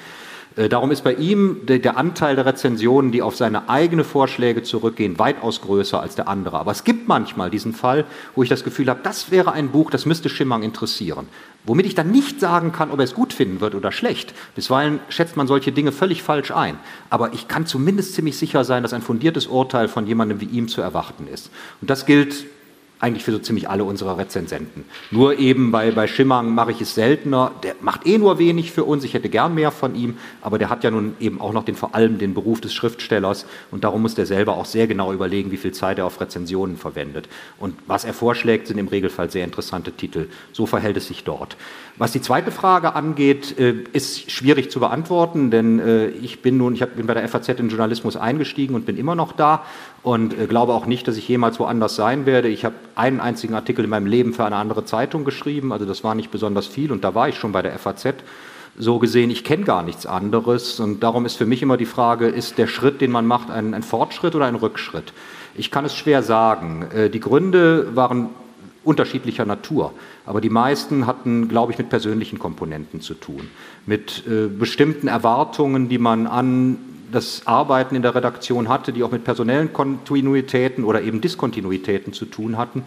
Äh, darum ist bei ihm der Anteil der Rezensionen, die auf seine eigenen Vorschläge zurückgehen, weitaus größer als der andere. Aber es gibt manchmal diesen Fall, wo ich das Gefühl habe, das wäre ein Buch, das müsste Schimmang interessieren. Womit ich dann nicht sagen kann, ob er es gut finden wird oder schlecht. Bisweilen schätzt man solche Dinge völlig falsch ein. Aber ich kann zumindest ziemlich sicher sein, dass ein fundiertes Urteil von jemandem wie ihm zu erwarten ist. Und das gilt eigentlich für so ziemlich alle unserer Rezensenten. Nur eben bei, bei Schimmang mache ich es seltener. Der macht eh nur wenig für uns. Ich hätte gern mehr von ihm, aber der hat ja nun eben auch noch den, vor allem den Beruf des Schriftstellers und darum muss der selber auch sehr genau überlegen, wie viel Zeit er auf Rezensionen verwendet. Und was er vorschlägt, sind im Regelfall sehr interessante Titel. So verhält es sich dort. Was die zweite Frage angeht, äh, ist schwierig zu beantworten, denn äh, ich bin nun, ich bin bei der FAZ in Journalismus eingestiegen und bin immer noch da und äh, glaube auch nicht, dass ich jemals woanders sein werde. Ich habe einen einzigen Artikel in meinem Leben für eine andere Zeitung geschrieben, also das war nicht besonders viel und da war ich schon bei der FAZ. So gesehen, ich kenne gar nichts anderes und darum ist für mich immer die Frage, ist der Schritt, den man macht, ein, ein Fortschritt oder ein Rückschritt? Ich kann es schwer sagen. Die Gründe waren unterschiedlicher Natur. Aber die meisten hatten, glaube ich, mit persönlichen Komponenten zu tun, mit äh, bestimmten Erwartungen, die man an das Arbeiten in der Redaktion hatte, die auch mit personellen Kontinuitäten oder eben Diskontinuitäten zu tun hatten.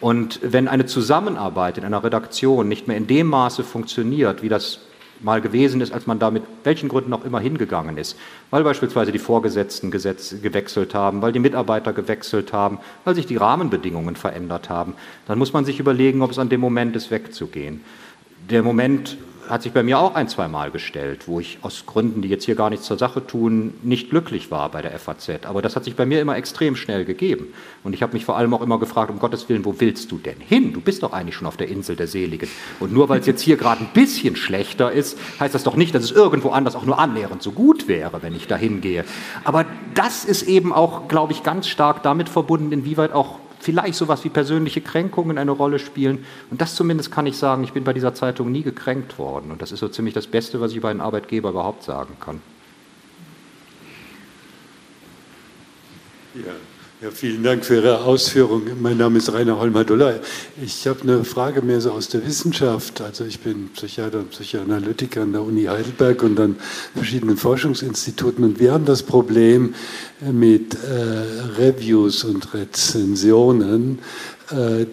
Und wenn eine Zusammenarbeit in einer Redaktion nicht mehr in dem Maße funktioniert, wie das mal gewesen ist, als man da mit welchen Gründen auch immer hingegangen ist. Weil beispielsweise die Vorgesetzten Gesetz gewechselt haben, weil die Mitarbeiter gewechselt haben, weil sich die Rahmenbedingungen verändert haben. Dann muss man sich überlegen, ob es an dem Moment ist, wegzugehen. Der Moment hat sich bei mir auch ein, zwei Mal gestellt, wo ich aus Gründen, die jetzt hier gar nichts zur Sache tun, nicht glücklich war bei der FAZ. Aber das hat sich bei mir immer extrem schnell gegeben. Und ich habe mich vor allem auch immer gefragt, um Gottes Willen, wo willst du denn hin? Du bist doch eigentlich schon auf der Insel der Seligen. Und nur weil es jetzt hier gerade ein bisschen schlechter ist, heißt das doch nicht, dass es irgendwo anders auch nur annähernd so gut wäre, wenn ich da hingehe. Aber das ist eben auch, glaube ich, ganz stark damit verbunden, inwieweit auch vielleicht sowas wie persönliche Kränkungen eine Rolle spielen. Und das zumindest kann ich sagen, ich bin bei dieser Zeitung nie gekränkt worden. Und das ist so ziemlich das Beste, was ich über einen Arbeitgeber überhaupt sagen kann. Ja. Ja, vielen Dank für Ihre Ausführungen. Mein Name ist Rainer Holmer-Duller. Ich habe eine Frage mehr so aus der Wissenschaft. Also ich bin Psychiater und Psychoanalytiker an der Uni Heidelberg und an verschiedenen Forschungsinstituten. Und wir haben das Problem mit äh, Reviews und Rezensionen,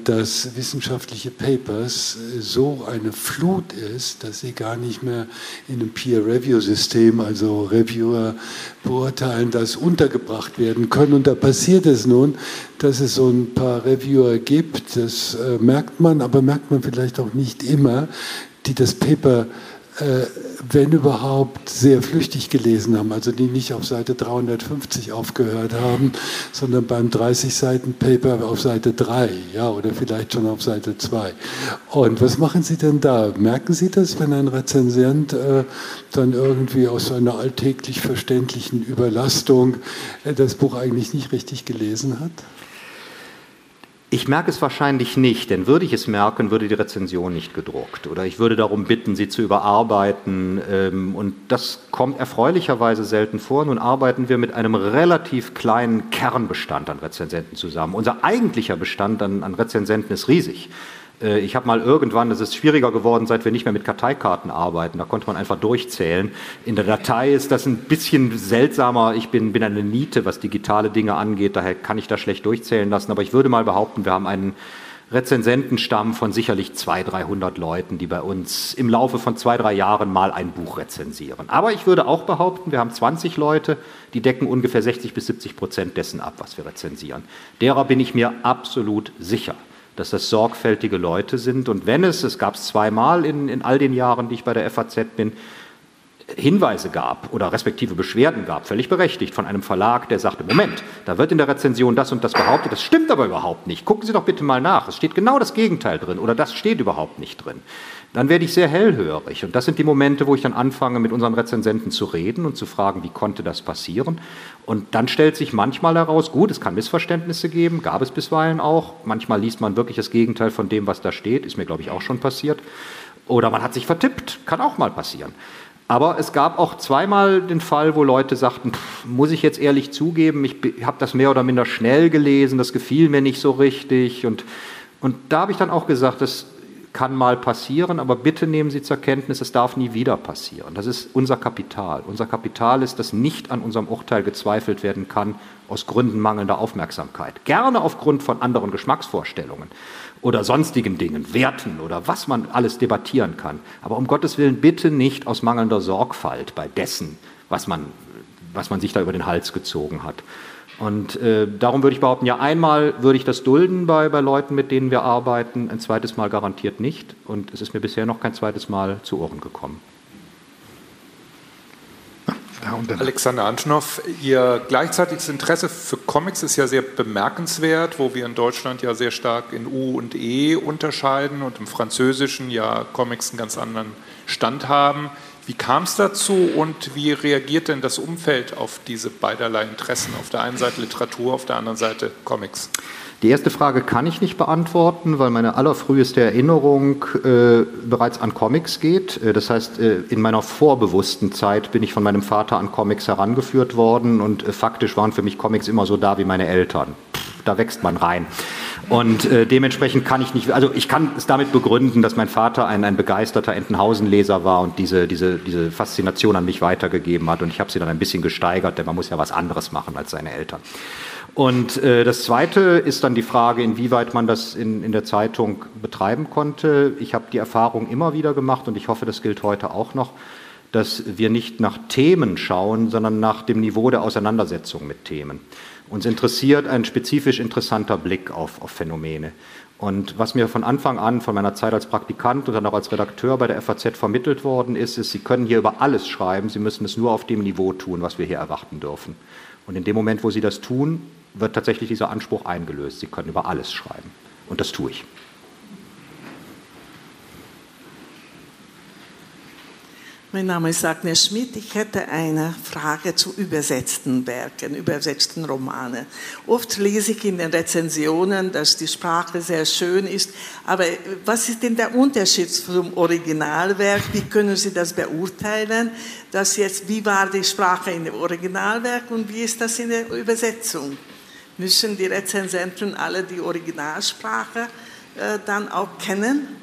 dass wissenschaftliche Papers so eine Flut ist, dass sie gar nicht mehr in einem Peer-Review-System, also Reviewer beurteilen, das untergebracht werden können. Und da passiert es nun, dass es so ein paar Reviewer gibt, das äh, merkt man, aber merkt man vielleicht auch nicht immer, die das Paper äh, wenn überhaupt, sehr flüchtig gelesen haben, also die nicht auf Seite 350 aufgehört haben, sondern beim 30-Seiten-Paper auf Seite 3, ja, oder vielleicht schon auf Seite 2. Und was machen Sie denn da? Merken Sie das, wenn ein Rezensent äh, dann irgendwie aus einer alltäglich verständlichen Überlastung äh, das Buch eigentlich nicht richtig gelesen hat? Ich merke es wahrscheinlich nicht, denn würde ich es merken, würde die Rezension nicht gedruckt. Oder ich würde darum bitten, sie zu überarbeiten. Ähm, und das kommt erfreulicherweise selten vor. Nun arbeiten wir mit einem relativ kleinen Kernbestand an Rezensenten zusammen. Unser eigentlicher Bestand an, an Rezensenten ist riesig. Äh, ich habe mal irgendwann, das ist schwieriger geworden, seit wir nicht mehr mit Karteikarten arbeiten, da konnte man einfach durchzählen. In der Datei ist das ein bisschen seltsamer. Ich bin, bin eine Niete, was digitale Dinge angeht, daher kann ich da schlecht durchzählen lassen. Aber ich würde mal behaupten, wir haben einen Rezensentenstamm von sicherlich 200, 300 Leuten, die bei uns im Laufe von zwei, drei Jahren mal ein Buch rezensieren. Aber ich würde auch behaupten, wir haben 20 Leute, die decken ungefähr 60 bis 70 Prozent dessen ab, was wir rezensieren. Derer bin ich mir absolut sicher dass das sorgfältige Leute sind. Und wenn es, es gab es zweimal in, in all den Jahren, die ich bei der FAZ bin, Hinweise gab oder respektive Beschwerden gab, völlig berechtigt, von einem Verlag, der sagte, Moment, da wird in der Rezension das und das behauptet, das stimmt aber überhaupt nicht. Gucken Sie doch bitte mal nach, es steht genau das Gegenteil drin oder das steht überhaupt nicht drin. Dann werde ich sehr hellhörig und das sind die Momente, wo ich dann anfange, mit unseren Rezensenten zu reden und zu fragen, wie konnte das passieren. Und dann stellt sich manchmal heraus, gut, es kann Missverständnisse geben, gab es bisweilen auch. Manchmal liest man wirklich das Gegenteil von dem, was da steht, ist mir, glaube ich, auch schon passiert. Oder man hat sich vertippt, kann auch mal passieren. Aber es gab auch zweimal den Fall, wo Leute sagten, pff, muss ich jetzt ehrlich zugeben, ich habe das mehr oder minder schnell gelesen, das gefiel mir nicht so richtig. Und, und da habe ich dann auch gesagt, das kann mal passieren, aber bitte nehmen Sie zur Kenntnis, es darf nie wieder passieren. Das ist unser Kapital. Unser Kapital ist, dass nicht an unserem Urteil gezweifelt werden kann aus Gründen mangelnder Aufmerksamkeit. Gerne aufgrund von anderen Geschmacksvorstellungen oder sonstigen Dingen, Werten oder was man alles debattieren kann. Aber um Gottes Willen bitte nicht aus mangelnder Sorgfalt bei dessen, was man, was man sich da über den Hals gezogen hat. Und äh, darum würde ich behaupten, ja, einmal würde ich das dulden bei, bei Leuten, mit denen wir arbeiten, ein zweites Mal garantiert nicht. Und es ist mir bisher noch kein zweites Mal zu Ohren gekommen. Alexander Antonow, Ihr gleichzeitiges Interesse für Comics ist ja sehr bemerkenswert, wo wir in Deutschland ja sehr stark in U und E unterscheiden und im Französischen ja Comics einen ganz anderen Stand haben. Wie kam es dazu und wie reagiert denn das Umfeld auf diese beiderlei Interessen? Auf der einen Seite Literatur, auf der anderen Seite Comics. Die erste Frage kann ich nicht beantworten, weil meine allerfrüheste Erinnerung äh, bereits an Comics geht. Äh, das heißt, äh, in meiner vorbewussten Zeit bin ich von meinem Vater an Comics herangeführt worden und äh, faktisch waren für mich Comics immer so da wie meine Eltern. Da wächst man rein. Und äh, dementsprechend kann ich nicht, also ich kann es damit begründen, dass mein Vater ein, ein begeisterter Entenhausen-Leser war und diese, diese, diese Faszination an mich weitergegeben hat. Und ich habe sie dann ein bisschen gesteigert, denn man muss ja was anderes machen als seine Eltern. Und äh, das Zweite ist dann die Frage, inwieweit man das in, in der Zeitung betreiben konnte. Ich habe die Erfahrung immer wieder gemacht und ich hoffe, das gilt heute auch noch, dass wir nicht nach Themen schauen, sondern nach dem Niveau der Auseinandersetzung mit Themen. Uns interessiert ein spezifisch interessanter Blick auf, auf Phänomene. Und was mir von Anfang an, von meiner Zeit als Praktikant und dann auch als Redakteur bei der FAZ vermittelt worden ist, ist, Sie können hier über alles schreiben, Sie müssen es nur auf dem Niveau tun, was wir hier erwarten dürfen. Und in dem Moment, wo Sie das tun, wird tatsächlich dieser Anspruch eingelöst. Sie können über alles schreiben. Und das tue ich. Mein Name ist Agnes Schmidt. Ich hätte eine Frage zu übersetzten Werken, übersetzten Romanen. Oft lese ich in den Rezensionen, dass die Sprache sehr schön ist. Aber was ist denn der Unterschied zum Originalwerk? Wie können Sie das beurteilen? Dass jetzt, wie war die Sprache in dem Originalwerk und wie ist das in der Übersetzung? Müssen die Rezensenten alle die Originalsprache äh, dann auch kennen?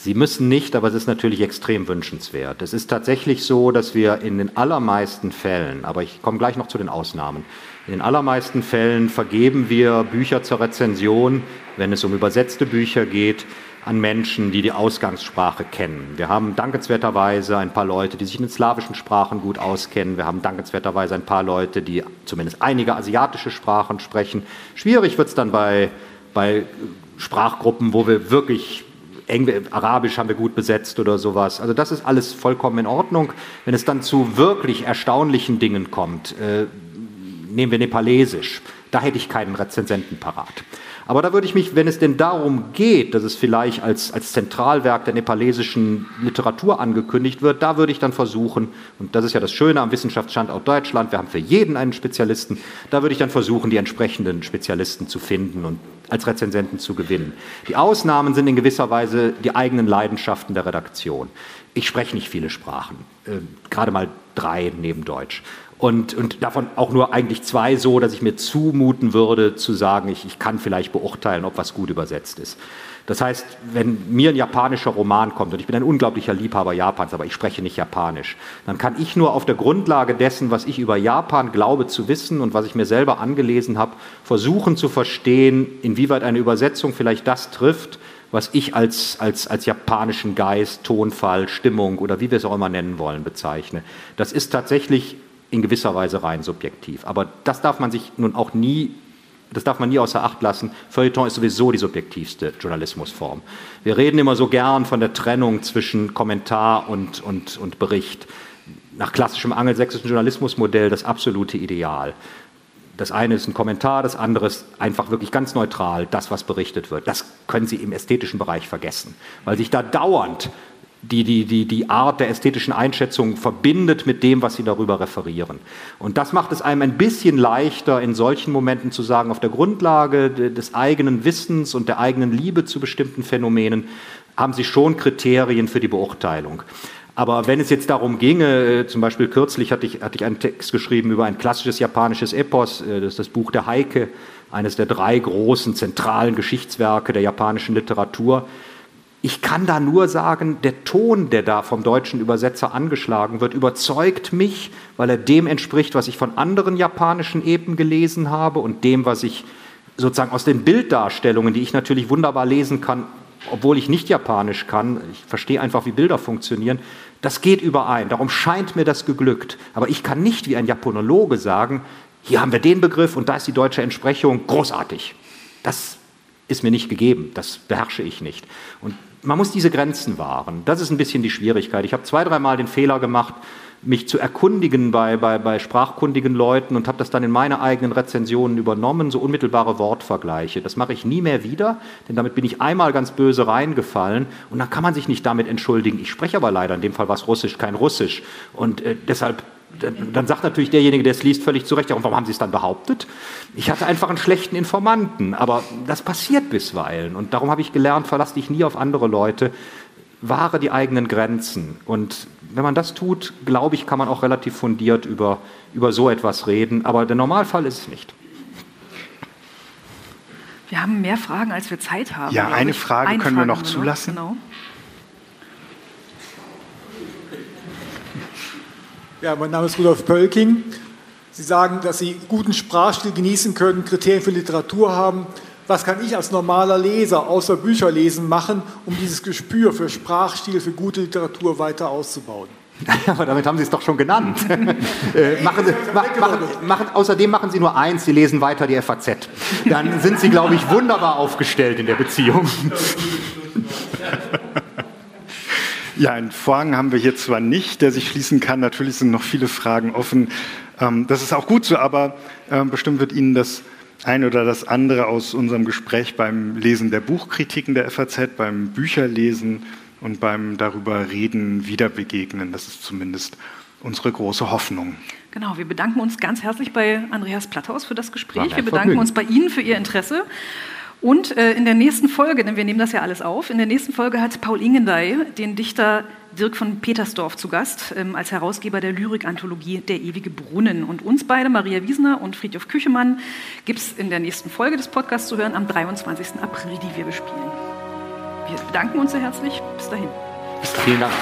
Sie müssen nicht, aber es ist natürlich extrem wünschenswert. Es ist tatsächlich so, dass wir in den allermeisten Fällen, aber ich komme gleich noch zu den Ausnahmen, in den allermeisten Fällen vergeben wir Bücher zur Rezension, wenn es um übersetzte Bücher geht, an Menschen, die die Ausgangssprache kennen. Wir haben dankenswerterweise ein paar Leute, die sich in den slawischen Sprachen gut auskennen. Wir haben dankenswerterweise ein paar Leute, die zumindest einige asiatische Sprachen sprechen. Schwierig wird es dann bei, bei Sprachgruppen, wo wir wirklich Eng Arabisch haben wir gut besetzt oder sowas. Also das ist alles vollkommen in Ordnung. Wenn es dann zu wirklich erstaunlichen Dingen kommt, äh, nehmen wir Nepalesisch, da hätte ich keinen Rezensenten parat. Aber da würde ich mich, wenn es denn darum geht, dass es vielleicht als, als Zentralwerk der nepalesischen Literatur angekündigt wird, da würde ich dann versuchen, und das ist ja das Schöne am Wissenschaftsstandort Deutschland, wir haben für jeden einen Spezialisten, da würde ich dann versuchen, die entsprechenden Spezialisten zu finden und als Rezensenten zu gewinnen. Die Ausnahmen sind in gewisser Weise die eigenen Leidenschaften der Redaktion. Ich spreche nicht viele Sprachen, äh, gerade mal drei neben Deutsch. Und, und davon auch nur eigentlich zwei so, dass ich mir zumuten würde, zu sagen, ich, ich kann vielleicht beurteilen, ob was gut übersetzt ist. Das heißt, wenn mir ein japanischer Roman kommt, und ich bin ein unglaublicher Liebhaber Japans, aber ich spreche nicht Japanisch, dann kann ich nur auf der Grundlage dessen, was ich über Japan glaube zu wissen und was ich mir selber angelesen habe, versuchen zu verstehen, inwieweit eine Übersetzung vielleicht das trifft, was ich als, als, als japanischen Geist, Tonfall, Stimmung oder wie wir es auch immer nennen wollen, bezeichne. Das ist tatsächlich in gewisser Weise rein subjektiv. Aber das darf man sich nun auch nie, das darf man nie außer Acht lassen. Feuilleton ist sowieso die subjektivste Journalismusform. Wir reden immer so gern von der Trennung zwischen Kommentar und, und, und Bericht. Nach klassischem angelsächsischen Journalismusmodell das absolute Ideal. Das eine ist ein Kommentar, das andere ist einfach wirklich ganz neutral, das, was berichtet wird. Das können Sie im ästhetischen Bereich vergessen, weil sich da dauernd die, die, die, die Art der ästhetischen Einschätzung verbindet mit dem, was sie darüber referieren. Und das macht es einem ein bisschen leichter, in solchen Momenten zu sagen, auf der Grundlage des eigenen Wissens und der eigenen Liebe zu bestimmten Phänomenen haben sie schon Kriterien für die Beurteilung. Aber wenn es jetzt darum ginge, äh, zum Beispiel kürzlich hatte ich, hatte ich einen Text geschrieben über ein klassisches japanisches Epos, äh, das ist das Buch der Heike, eines der drei großen zentralen Geschichtswerke der japanischen Literatur. Ich kann da nur sagen, der Ton, der da vom deutschen Übersetzer angeschlagen wird, überzeugt mich, weil er dem entspricht, was ich von anderen japanischen Epen gelesen habe und dem, was ich sozusagen aus den Bilddarstellungen, die ich natürlich wunderbar lesen kann, obwohl ich nicht Japanisch kann, ich verstehe einfach, wie Bilder funktionieren, das geht überein. Darum scheint mir das geglückt. Aber ich kann nicht wie ein Japanologe sagen, hier haben wir den Begriff und da ist die deutsche Entsprechung großartig. Das ist mir nicht gegeben, das beherrsche ich nicht. Und man muss diese Grenzen wahren. Das ist ein bisschen die Schwierigkeit. Ich habe zwei, dreimal den Fehler gemacht, mich zu erkundigen bei, bei, bei sprachkundigen Leuten und habe das dann in meine eigenen Rezensionen übernommen, so unmittelbare Wortvergleiche. Das mache ich nie mehr wieder, denn damit bin ich einmal ganz böse reingefallen und dann kann man sich nicht damit entschuldigen. Ich spreche aber leider in dem Fall was Russisch, kein Russisch und äh, deshalb dann, dann, sagt natürlich derjenige, der es liest, völlig zu Recht, warum haben Sie es dann behauptet? Ich hatte einfach einen schlechten Informanten, aber das passiert bisweilen und darum habe ich gelernt, verlass dich nie auf andere Leute, wahre die eigenen Grenzen und wenn man das tut, glaube ich, kann man auch relativ fundiert über, über so etwas reden. Aber der Normalfall ist es nicht. Wir haben mehr Fragen, als wir Zeit haben. Ja, eine Frage eine können Frage wir noch zulassen. Noch. Genau. Ja, mein Name ist Rudolf Pölking. Sie sagen, dass Sie guten Sprachstil genießen können, Kriterien für Literatur haben was kann ich als normaler Leser außer Bücher lesen machen, um dieses Gespür für Sprachstil, für gute Literatur weiter auszubauen? Aber damit haben Sie es doch schon genannt. äh, machen Sie, ma, machen, machen, außerdem machen Sie nur eins, Sie lesen weiter die FAZ. Dann sind Sie, glaube ich, wunderbar aufgestellt in der Beziehung. Ja, einen Vorhang haben wir hier zwar nicht, der sich schließen kann. Natürlich sind noch viele Fragen offen. Ähm, das ist auch gut so, aber ähm, bestimmt wird Ihnen das ein oder das andere aus unserem Gespräch beim Lesen der Buchkritiken der FAZ, beim Bücherlesen und beim darüber reden wieder begegnen. Das ist zumindest unsere große Hoffnung. Genau, wir bedanken uns ganz herzlich bei Andreas Platthaus für das Gespräch. Wir bedanken uns bei Ihnen für Ihr Interesse. Und äh, in der nächsten Folge, denn wir nehmen das ja alles auf, in der nächsten Folge hat Paul Ingendey den Dichter Dirk von Petersdorf zu Gast ähm, als Herausgeber der Lyrikanthologie Der ewige Brunnen. Und uns beide, Maria Wiesner und Friedhof Küchemann, gibt es in der nächsten Folge des Podcasts zu hören am 23. April, die wir bespielen. Wir bedanken uns sehr herzlich. Bis dahin. Vielen Dank.